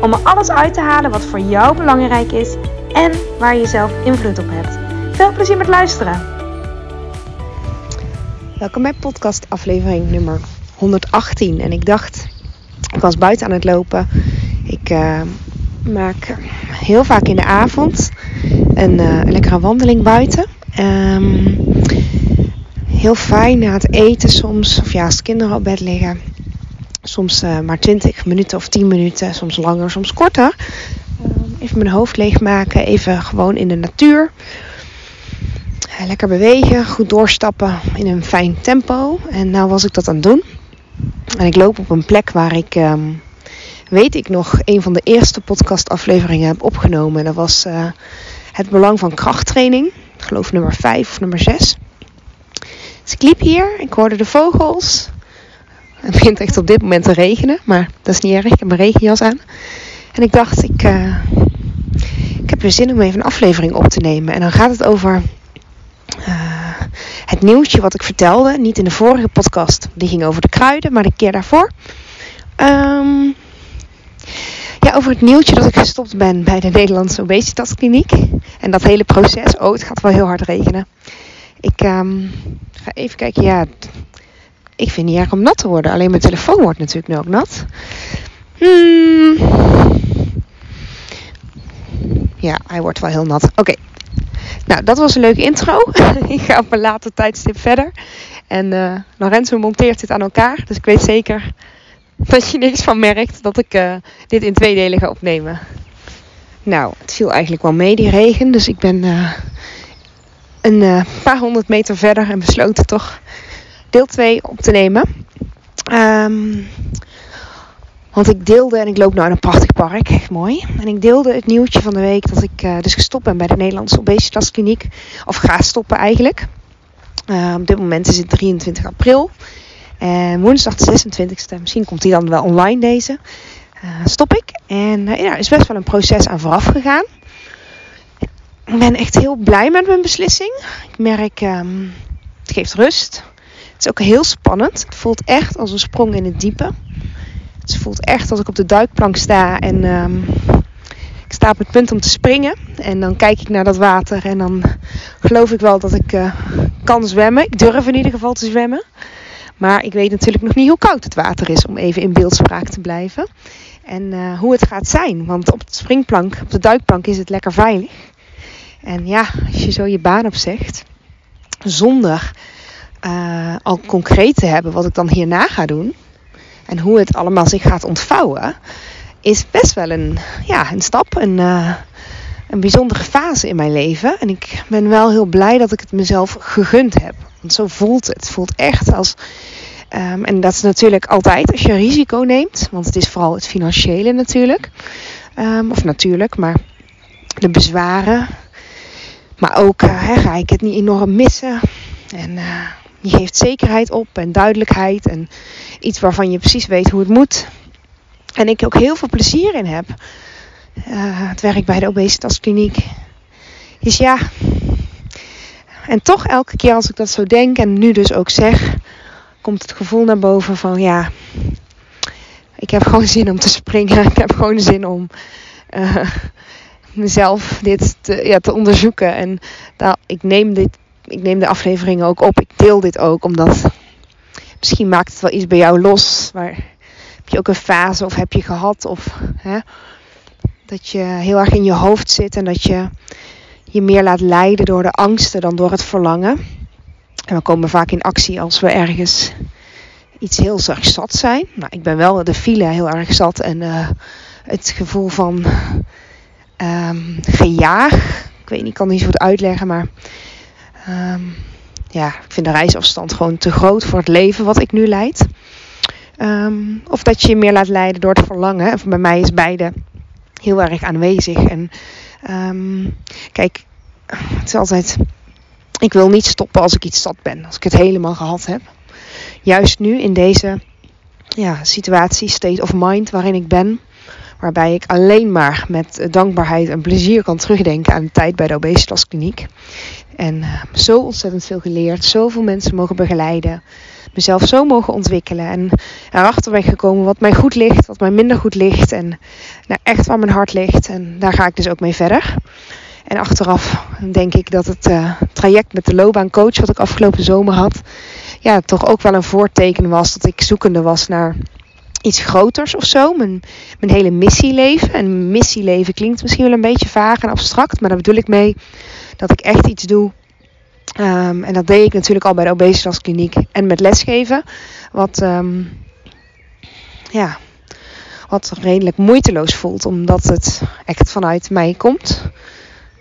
om er alles uit te halen wat voor jou belangrijk is en waar je zelf invloed op hebt. Veel plezier met luisteren. Welkom bij podcast aflevering nummer 118. En ik dacht, ik was buiten aan het lopen. Ik uh, maak heel vaak in de avond een, een lekkere wandeling buiten. Um, heel fijn na het eten soms, of ja, als de kinderen op bed liggen. Soms uh, maar 20 minuten of 10 minuten, soms langer, soms korter. Um, even mijn hoofd leegmaken, even gewoon in de natuur. Uh, lekker bewegen, goed doorstappen in een fijn tempo. En nou was ik dat aan het doen. En ik loop op een plek waar ik, um, weet ik nog, een van de eerste podcastafleveringen heb opgenomen. En dat was uh, het belang van krachttraining. Ik geloof nummer 5 of nummer 6. Dus ik liep hier, ik hoorde de vogels. Het begint echt op dit moment te regenen, maar dat is niet erg. Ik heb mijn regenjas aan. En ik dacht, ik, uh, ik heb weer zin om even een aflevering op te nemen. En dan gaat het over uh, het nieuwtje wat ik vertelde. Niet in de vorige podcast, die ging over de kruiden, maar de keer daarvoor. Um, ja, over het nieuwtje dat ik gestopt ben bij de Nederlandse Obesitaskliniek. En dat hele proces. Oh, het gaat wel heel hard regenen. Ik um, ga even kijken. Ja, ik vind niet erg om nat te worden. Alleen mijn telefoon wordt natuurlijk nu ook nat. Hmm. Ja, hij wordt wel heel nat. Oké. Nou, dat was een leuke intro. ik ga op een later tijdstip verder. En uh, Lorenzo monteert dit aan elkaar. Dus ik weet zeker dat je niks van merkt dat ik uh, dit in twee delen ga opnemen. Nou, het viel eigenlijk wel mee, die regen. Dus ik ben uh, een paar honderd meter verder en besloten toch deel 2 op te nemen. Um, want ik deelde, en ik loop nu in een prachtig park, echt mooi. En ik deelde het nieuwtje van de week dat ik uh, dus gestopt ben bij de Nederlandse Obesitaskliniek. Of ga stoppen eigenlijk. Uh, op dit moment is het 23 april. En woensdag de 26e, misschien komt die dan wel online deze. Uh, stop ik. En ja, er is best wel een proces aan vooraf gegaan. Ik ben echt heel blij met mijn beslissing. Ik merk, um, het geeft rust. Het is ook heel spannend. Het voelt echt als een sprong in het diepe. Het voelt echt als ik op de duikplank sta en um, ik sta op het punt om te springen. En dan kijk ik naar dat water en dan geloof ik wel dat ik uh, kan zwemmen. Ik durf in ieder geval te zwemmen. Maar ik weet natuurlijk nog niet hoe koud het water is om even in beeldspraak te blijven. En uh, hoe het gaat zijn. Want op de springplank, op de duikplank is het lekker veilig. En ja, als je zo je baan opzegt, zonder uh, al concreet te hebben wat ik dan hierna ga doen. En hoe het allemaal zich gaat ontvouwen. Is best wel een, ja, een stap, een, uh, een bijzondere fase in mijn leven. En ik ben wel heel blij dat ik het mezelf gegund heb. Want zo voelt het. Het voelt echt als. Um, en dat is natuurlijk altijd als je risico neemt. Want het is vooral het financiële natuurlijk. Um, of natuurlijk, maar de bezwaren. Maar ook uh, ga ik het niet enorm missen. En uh, je geeft zekerheid op en duidelijkheid. En iets waarvan je precies weet hoe het moet. En ik ook heel veel plezier in heb. Uh, het werk bij de obesitaskliniek. Dus ja. En toch elke keer als ik dat zo denk en nu dus ook zeg, komt het gevoel naar boven van ja. Ik heb gewoon zin om te springen. Ik heb gewoon zin om uh, mezelf dit te, ja, te onderzoeken. En nou, ik neem dit ik neem de afleveringen ook op. Ik deel dit ook omdat misschien maakt het wel iets bij jou los. Maar heb je ook een fase of heb je gehad of hè, dat je heel erg in je hoofd zit en dat je je meer laat leiden door de angsten dan door het verlangen. En we komen vaak in actie als we ergens iets heel erg zat zijn. Nou, ik ben wel de file heel erg zat en uh, het gevoel van um, gejaag. Ik weet niet, ik kan niet zo goed uitleggen, maar Um, ja, ik vind de reisafstand gewoon te groot voor het leven wat ik nu leid. Um, of dat je je meer laat leiden door het verlangen. En bij mij is beide heel erg aanwezig. En Ehm, kijk, het is altijd. Ik wil niet stoppen als ik iets zat ben, als ik het helemaal gehad heb. Juist nu in deze ja, situatie, state of mind waarin ik ben, waarbij ik alleen maar met dankbaarheid en plezier kan terugdenken aan de tijd bij de obesitaskliniek. En uh, zo ontzettend veel geleerd, zoveel mensen mogen begeleiden, mezelf zo mogen ontwikkelen en erachter ben gekomen wat mij goed ligt, wat mij minder goed ligt en nou, echt waar mijn hart ligt. En daar ga ik dus ook mee verder. En achteraf denk ik dat het uh, traject met de loopbaancoach wat ik afgelopen zomer had, ja, toch ook wel een voorteken was dat ik zoekende was naar iets groters of zo. Mijn, mijn hele missieleven. En missieleven klinkt misschien wel een beetje vaag en abstract, maar daar bedoel ik mee dat ik echt iets doe. Um, en dat deed ik natuurlijk al bij de obesitaskliniek en met lesgeven. Wat, um, ja, wat redelijk moeiteloos voelt, omdat het echt vanuit mij komt.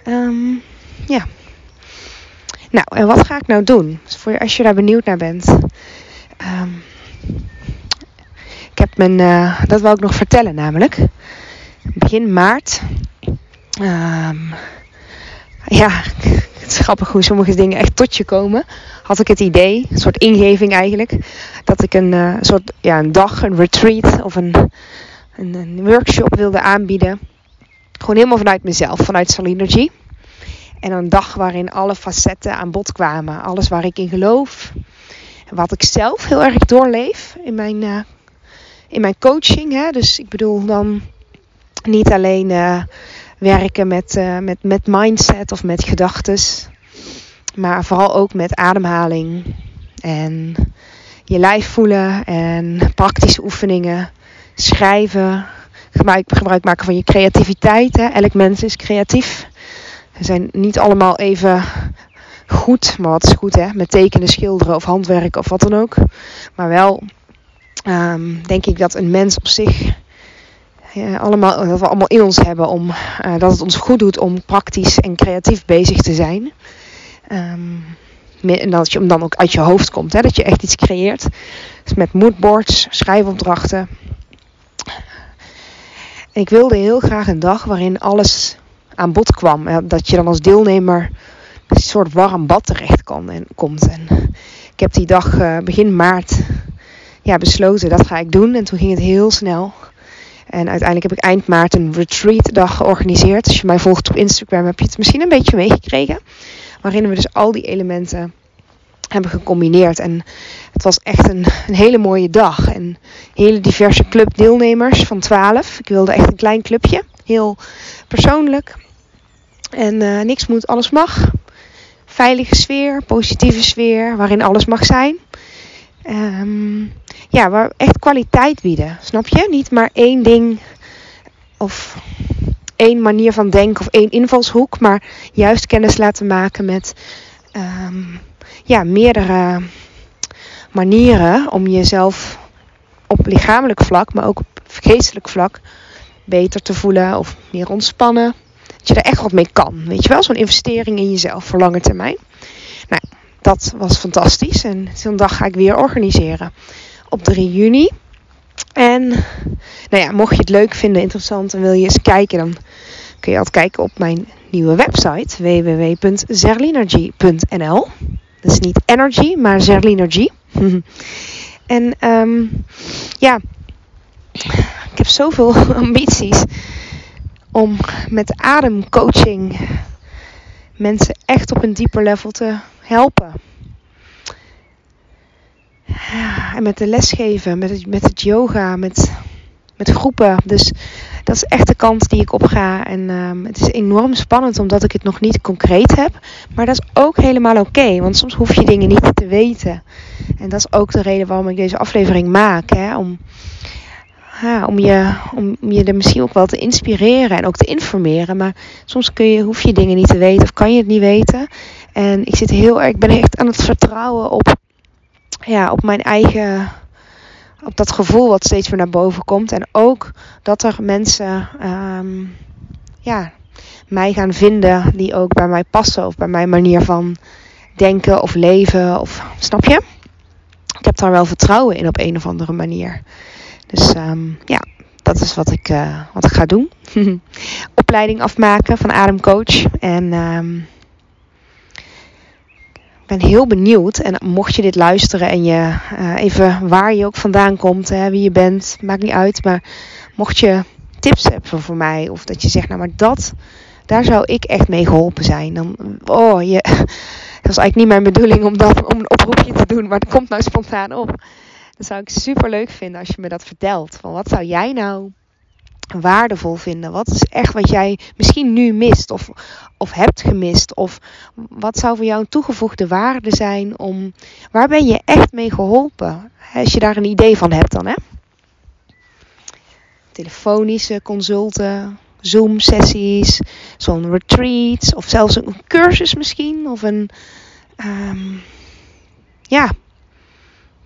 Um, ja. Nou, en wat ga ik nou doen? Voor je, als je daar benieuwd naar bent. Ik heb mijn, uh, dat wil ik nog vertellen namelijk. Begin maart. Um, ja, het is grappig hoe sommige dingen echt tot je komen. Had ik het idee, een soort ingeving eigenlijk, dat ik een uh, soort ja, een dag, een retreat of een, een, een workshop wilde aanbieden. Gewoon helemaal vanuit mezelf, vanuit Solinergy. En een dag waarin alle facetten aan bod kwamen. Alles waar ik in geloof. Wat ik zelf heel erg doorleef in mijn, uh, in mijn coaching. Hè? Dus ik bedoel dan niet alleen uh, werken met, uh, met, met mindset of met gedachten. Maar vooral ook met ademhaling. En je lijf voelen. En praktische oefeningen. Schrijven. Gebruik, gebruik maken van je creativiteit. Hè? Elk mens is creatief. We zijn niet allemaal even goed, maar wat is goed hè, met tekenen, schilderen of handwerken of wat dan ook. Maar wel um, denk ik dat een mens op zich allemaal, dat we allemaal in ons hebben om uh, dat het ons goed doet om praktisch en creatief bezig te zijn. Um, en dat je hem dan ook uit je hoofd komt, hè, dat je echt iets creëert. Dus met moodboards, schrijfopdrachten. En ik wilde heel graag een dag waarin alles aan bod kwam. Dat je dan als deelnemer een soort warm bad terecht kan en, komt. En ik heb die dag uh, begin maart ja, besloten, dat ga ik doen. En toen ging het heel snel. En uiteindelijk heb ik eind maart een retreat dag georganiseerd. Als je mij volgt op Instagram heb je het misschien een beetje meegekregen. Waarin we dus al die elementen hebben gecombineerd. En het was echt een, een hele mooie dag. En hele diverse club deelnemers van 12. Ik wilde echt een klein clubje. Heel persoonlijk. En uh, niks moet, alles mag. Veilige sfeer, positieve sfeer, waarin alles mag zijn. Um, ja, waar echt kwaliteit bieden. Snap je? Niet maar één ding of één manier van denken of één invalshoek, maar juist kennis laten maken met um, ja, meerdere manieren om jezelf op lichamelijk vlak, maar ook op geestelijk vlak beter te voelen of meer ontspannen. Dat je er echt wat mee kan. Weet je wel, zo'n investering in jezelf voor lange termijn. Nou, dat was fantastisch. En zo'n dag ga ik weer organiseren. Op 3 juni. En nou ja, mocht je het leuk vinden, interessant en wil je eens kijken, dan kun je altijd kijken op mijn nieuwe website www.zerlinergy.nl. Dat is niet energy, maar Zerlinergy. en um, ja, ik heb zoveel ambities om met ademcoaching mensen echt op een dieper level te helpen. En met de lesgeven, met het, met yoga, met, met groepen. Dus dat is echt de kant die ik op ga. En um, het is enorm spannend omdat ik het nog niet concreet heb. Maar dat is ook helemaal oké. Want soms hoef je dingen niet te weten. En dat is ook de reden waarom ik deze aflevering maak. Hè, om, om, je, om je er misschien ook wel te inspireren en ook te informeren. Maar soms kun je, hoef je dingen niet te weten of kan je het niet weten. En ik zit heel erg, ik ben echt aan het vertrouwen op, ja, op mijn eigen, op dat gevoel wat steeds weer naar boven komt. En ook dat er mensen, um, ja, mij gaan vinden die ook bij mij passen of bij mijn manier van denken of leven. Of, snap je? Ik heb daar wel vertrouwen in op een of andere manier. Dus um, ja, dat is wat ik, uh, wat ik ga doen. Opleiding afmaken van ademcoach. En ehm, ik ben heel benieuwd. En mocht je dit luisteren en je uh, even waar je ook vandaan komt, hè, wie je bent, maakt niet uit. Maar mocht je tips hebben voor mij, of dat je zegt, nou maar dat, daar zou ik echt mee geholpen zijn. Dan, oh, je, dat was eigenlijk niet mijn bedoeling om, dat, om een oproepje te doen, maar het komt nou spontaan op. Dat zou ik super leuk vinden als je me dat vertelt. Van wat zou jij nou waardevol vinden? Wat is echt wat jij misschien nu mist of, of hebt gemist? Of wat zou voor jou een toegevoegde waarde zijn om waar ben je echt mee geholpen? Als je daar een idee van hebt dan hè? Telefonische consulten, Zoom sessies, zo'n retreat of zelfs een cursus misschien of een um, ja,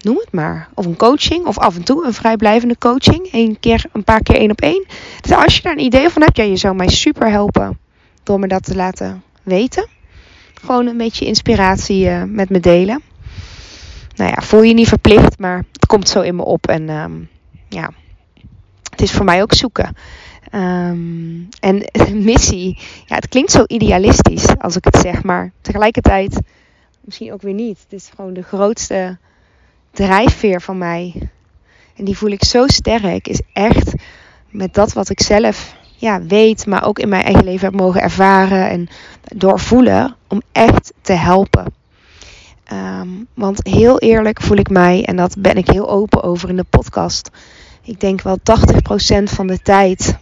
noem het maar. Of een coaching, of af en toe een vrijblijvende coaching. Eén keer, een paar keer één op één. Dus als je daar een idee van hebt, ja, je zou mij super helpen door me dat te laten weten. Gewoon een beetje inspiratie uh, met me delen. Nou ja, voel je niet verplicht, maar het komt zo in me op. En um, ja, het is voor mij ook zoeken. Um, en missie, ja, het klinkt zo idealistisch als ik het zeg, maar tegelijkertijd misschien ook weer niet. Het is gewoon de grootste drijfveer van mij. En die voel ik zo sterk. Is echt met dat wat ik zelf ja, weet, maar ook in mijn eigen leven heb mogen ervaren en doorvoelen. Om echt te helpen. Um, want heel eerlijk voel ik mij, en dat ben ik heel open over in de podcast. Ik denk wel 80% van de tijd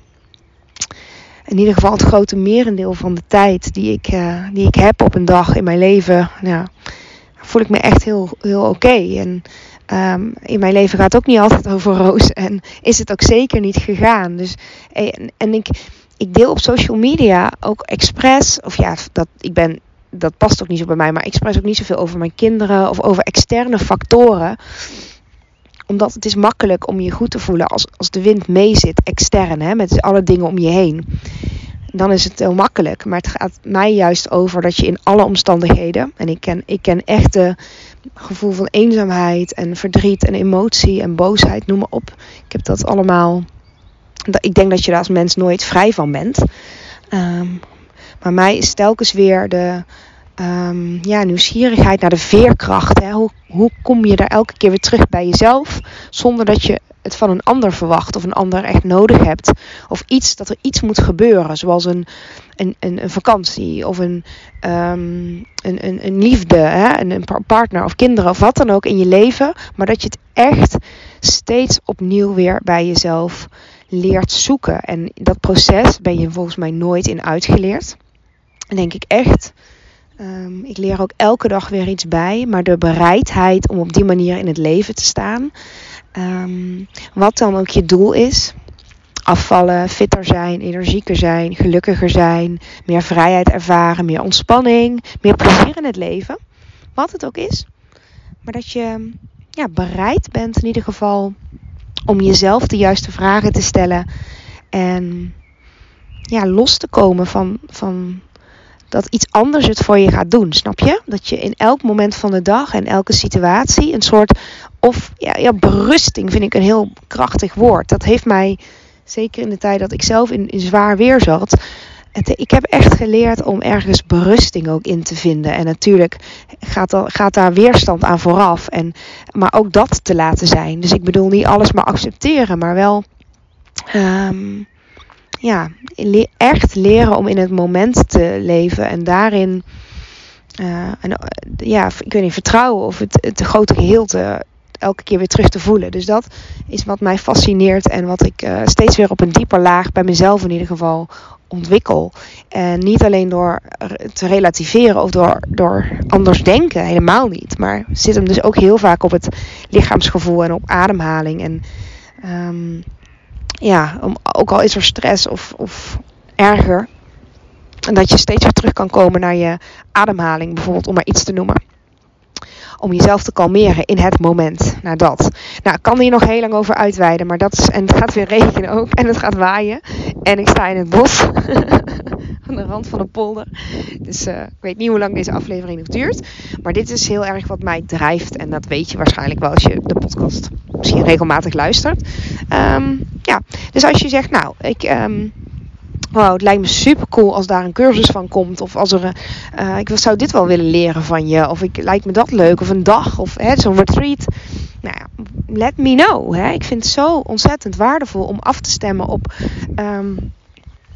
in ieder geval het grote merendeel van de tijd die ik, uh, die ik heb op een dag in mijn leven, nou, voel ik me echt heel, heel oké. En um, in mijn leven gaat het ook niet altijd over roos. En is het ook zeker niet gegaan. Dus, en, en ik, ik deel op social media ook expres, of ja, dat, ik ben, dat past ook niet zo bij mij, maar expres ook niet zoveel over mijn kinderen of over externe factoren omdat het is makkelijk om je goed te voelen als, als de wind meezit, extern, hè, met alle dingen om je heen. Dan is het heel makkelijk. Maar het gaat mij juist over dat je in alle omstandigheden. En ik ken, ik ken echt de gevoel van eenzaamheid en verdriet en emotie en boosheid, noem maar op. Ik heb dat allemaal. Ik denk dat je daar als mens nooit vrij van bent. Um, maar mij is telkens weer de, um, ja, nieuwsgierigheid naar de veerkracht. Hè? Hoe, hoe kom je daar elke keer weer terug bij jezelf zonder dat je het van een ander verwacht of een ander echt nodig hebt. Of iets dat er iets moet gebeuren, zoals een, een, een, vakantie of een, um, een, een, een liefde, hè? Een, een partner of kinderen of wat dan ook in je leven. Maar dat je het echt steeds opnieuw weer bij jezelf leert zoeken. En dat proces ben je volgens mij nooit in uitgeleerd. En denk ik echt Um, ik leer ook elke dag weer iets bij, maar de bereidheid om op die manier in het leven te staan, um, wat dan ook je doel is, afvallen, fitter zijn, energieker zijn, gelukkiger zijn, meer vrijheid ervaren, meer ontspanning, meer plezier in het leven, wat het ook is, maar dat je ja, bereid bent in ieder geval om jezelf de juiste vragen te stellen en ja, los te komen van, van dat iets anders het voor je gaat doen, snap je? Dat je in elk moment van de dag en elke situatie een soort, of ja, berusting vind ik een heel krachtig woord. Dat heeft mij, zeker in de tijd dat ik zelf in, in zwaar weer zat, ik heb echt geleerd om ergens berusting ook in te vinden. En natuurlijk gaat, al, gaat daar weerstand aan vooraf. En, maar ook dat te laten zijn. Dus ik bedoel niet alles maar accepteren, maar wel um, ja, echt leren om in het moment te leven en daarin, uh, en, uh, ja, ik weet niet, vertrouwen of het, het grote geheel te, elke keer weer terug te voelen. Dus dat is wat mij fascineert en wat ik uh, steeds weer op een dieper laag bij mezelf in ieder geval ontwikkel. En niet alleen door te relativeren of door, door anders denken, helemaal niet. Maar zit hem dus ook heel vaak op het lichaamsgevoel en op ademhaling. En um, ja, ook al is er stress of, of erger, dat je steeds weer terug kan komen naar je ademhaling, bijvoorbeeld, om maar iets te noemen. Om jezelf te kalmeren in het moment. Nou, dat. Nou, ik kan hier nog heel lang over uitweiden, maar dat is. En het gaat weer regenen ook. En het gaat waaien. En ik sta in het bos. aan de rand van een polder. Dus uh, ik weet niet hoe lang deze aflevering nog duurt. Maar dit is heel erg wat mij drijft. En dat weet je waarschijnlijk wel als je de podcast misschien regelmatig luistert. Um, ja, dus als je zegt, nou, ik. Um, Wow, het lijkt me super cool als daar een cursus van komt. Of als er, uh, ik zou dit wel willen leren van je. Of ik, lijkt me dat leuk. Of een dag. Of zo'n retreat. Nou ja, let me know. Hè. Ik vind het zo ontzettend waardevol om af te stemmen op um,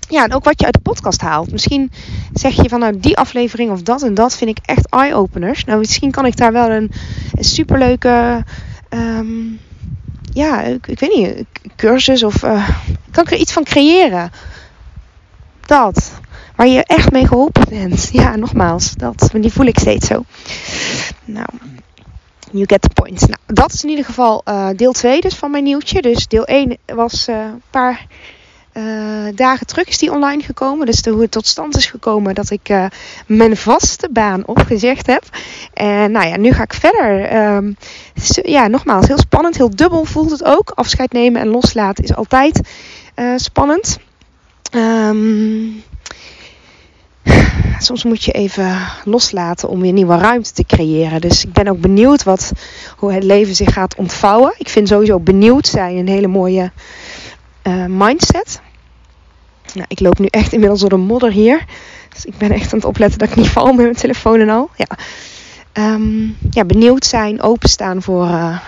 ja, en ook wat je uit de podcast haalt. Misschien zeg je van nou die aflevering of dat en dat vind ik echt eye-openers. Nou, misschien kan ik daar wel een, een superleuke, um, ja, ik, ik, weet niet, cursus of uh, kan ik er iets van creëren. Dat. Waar je echt mee geholpen bent. Ja, nogmaals, dat, die voel ik steeds zo. Nou, you get the point. Nou, dat is in ieder geval uh, deel 2 dus van mijn nieuwtje. Dus deel 1 was uh, een paar uh, dagen terug is die online gekomen. Dus de, hoe het tot stand is gekomen dat ik mijn vaste baan opgezegd heb. En nou ja, nu ga ik verder. Um, ja, nogmaals, heel spannend. Heel dubbel voelt het ook. Afscheid nemen en loslaten is altijd spannend. Um, soms moet je even loslaten om weer nieuwe ruimte te creëren. Dus ik ben ook benieuwd wat, hoe het leven zich gaat ontvouwen. Ik vind sowieso benieuwd zijn een hele mooie uh, mindset. Nou, ik loop nu echt inmiddels door de modder hier. Dus ik ben echt aan het opletten dat ik niet val met mijn telefoon en al. Ja, um, ja benieuwd zijn, openstaan voor, uh,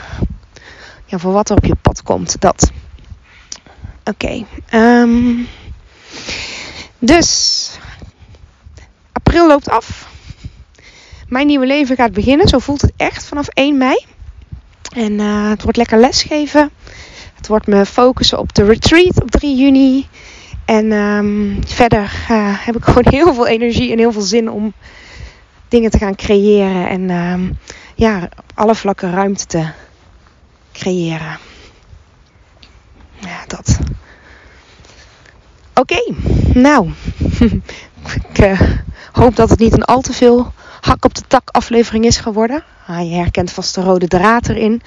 ja, voor wat er op je pad komt. Dat. Oké. Okay. Um, dus, april loopt af. Mijn nieuwe leven gaat beginnen. Zo voelt het echt vanaf 1 mei. En uh, het wordt lekker lesgeven. Het wordt me focussen op de retreat op 3 juni. En um, verder uh, heb ik gewoon heel veel energie en heel veel zin om dingen te gaan creëren. En um, ja, alle vlakken ruimte te creëren. Ja, dat. Oké, nou. ik uh, hoop dat het niet een al te veel hak op de tak aflevering is geworden. Je herkent vast de rode draad erin.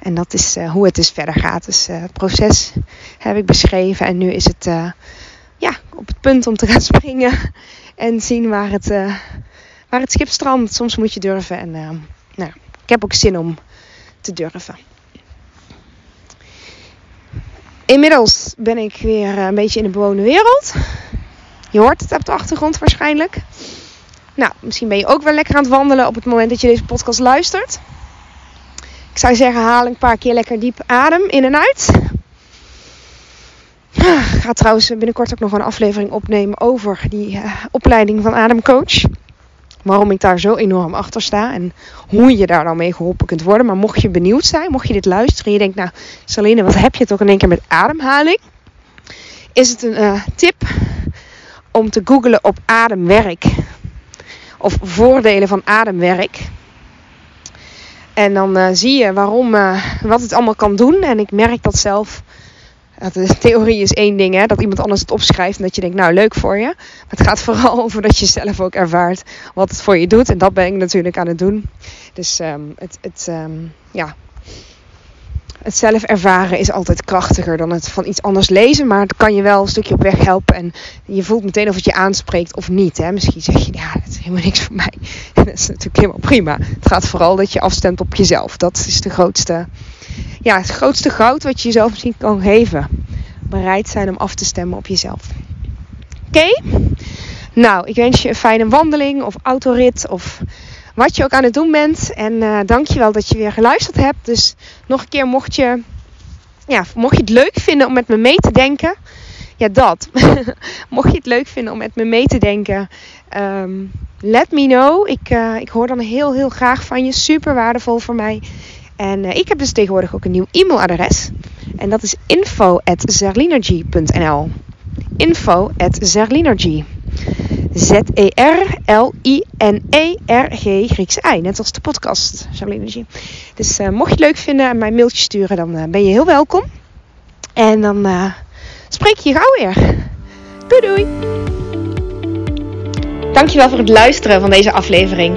En dat is uh, hoe het dus verder gaat. Dus uh, het proces heb ik beschreven. En nu is het ja, op het punt om te gaan springen. En zien waar het, waar het schip strandt. Soms moet je durven. En nou, ik heb ook zin om te durven. Inmiddels ben ik weer een beetje in de bewoonde wereld. Je hoort het op de achtergrond waarschijnlijk. Nou, misschien ben je ook wel lekker aan het wandelen op het moment dat je deze podcast luistert. Ik zou zeggen, haal een paar keer lekker diep adem in en uit. Ik ga trouwens binnenkort ook nog een aflevering opnemen over die uh, opleiding van ademcoach. Waarom ik daar zo enorm achter sta en hoe je daar dan mee geholpen kunt worden. Maar mocht je benieuwd zijn, mocht je dit luisteren en je denkt, nou Saline, wat heb je toch in één keer met ademhaling? Is het een uh, tip om te googlen op ademwerk of voordelen van ademwerk. En dan uh, zie je waarom, uh, wat het allemaal kan doen. En ik merk dat zelf. De theorie is één ding, hè, dat iemand anders het opschrijft en dat je denkt, nou leuk voor je. Maar het gaat vooral over dat je zelf ook ervaart wat het voor je doet. En dat ben ik natuurlijk aan het doen. Dus um, het, het um, ja, het zelf ervaren is altijd krachtiger dan het van iets anders lezen. Maar het kan je wel een stukje op weg helpen. En je voelt meteen of het je aanspreekt of niet. Hè? Misschien zeg je, ja, dat is helemaal niks voor mij. En dat is natuurlijk helemaal prima. Het gaat vooral dat je afstemt op jezelf. Dat is de grootste, ja, het grootste goud wat je jezelf misschien kan geven. Bereid zijn om af te stemmen op jezelf. Oké? Nou, ik wens je een fijne wandeling of autorit of wat je ook aan het doen bent. En uh, dankjewel dat je weer geluisterd hebt. Dus nog een keer, mocht je, ja, mocht je het leuk vinden om met me mee te denken. Ja, dat. mocht je het leuk vinden om met me mee te denken. Um, let me know. Ik, uh, ik hoor dan heel, heel graag van je. Super waardevol voor mij. En uh, ik heb dus tegenwoordig ook een nieuw e-mailadres. En dat is info.zerlinergy.nl Info at Zerlinergy. Z-E-R-L-I-N-E-R-G Grieks I. Net als de podcast Charlie Dus uh, mocht je het leuk vinden en mij een mailtje sturen, dan uh, ben je heel welkom. En dan spreek je gauw weer. Doei doei! Dankjewel voor het luisteren van deze aflevering.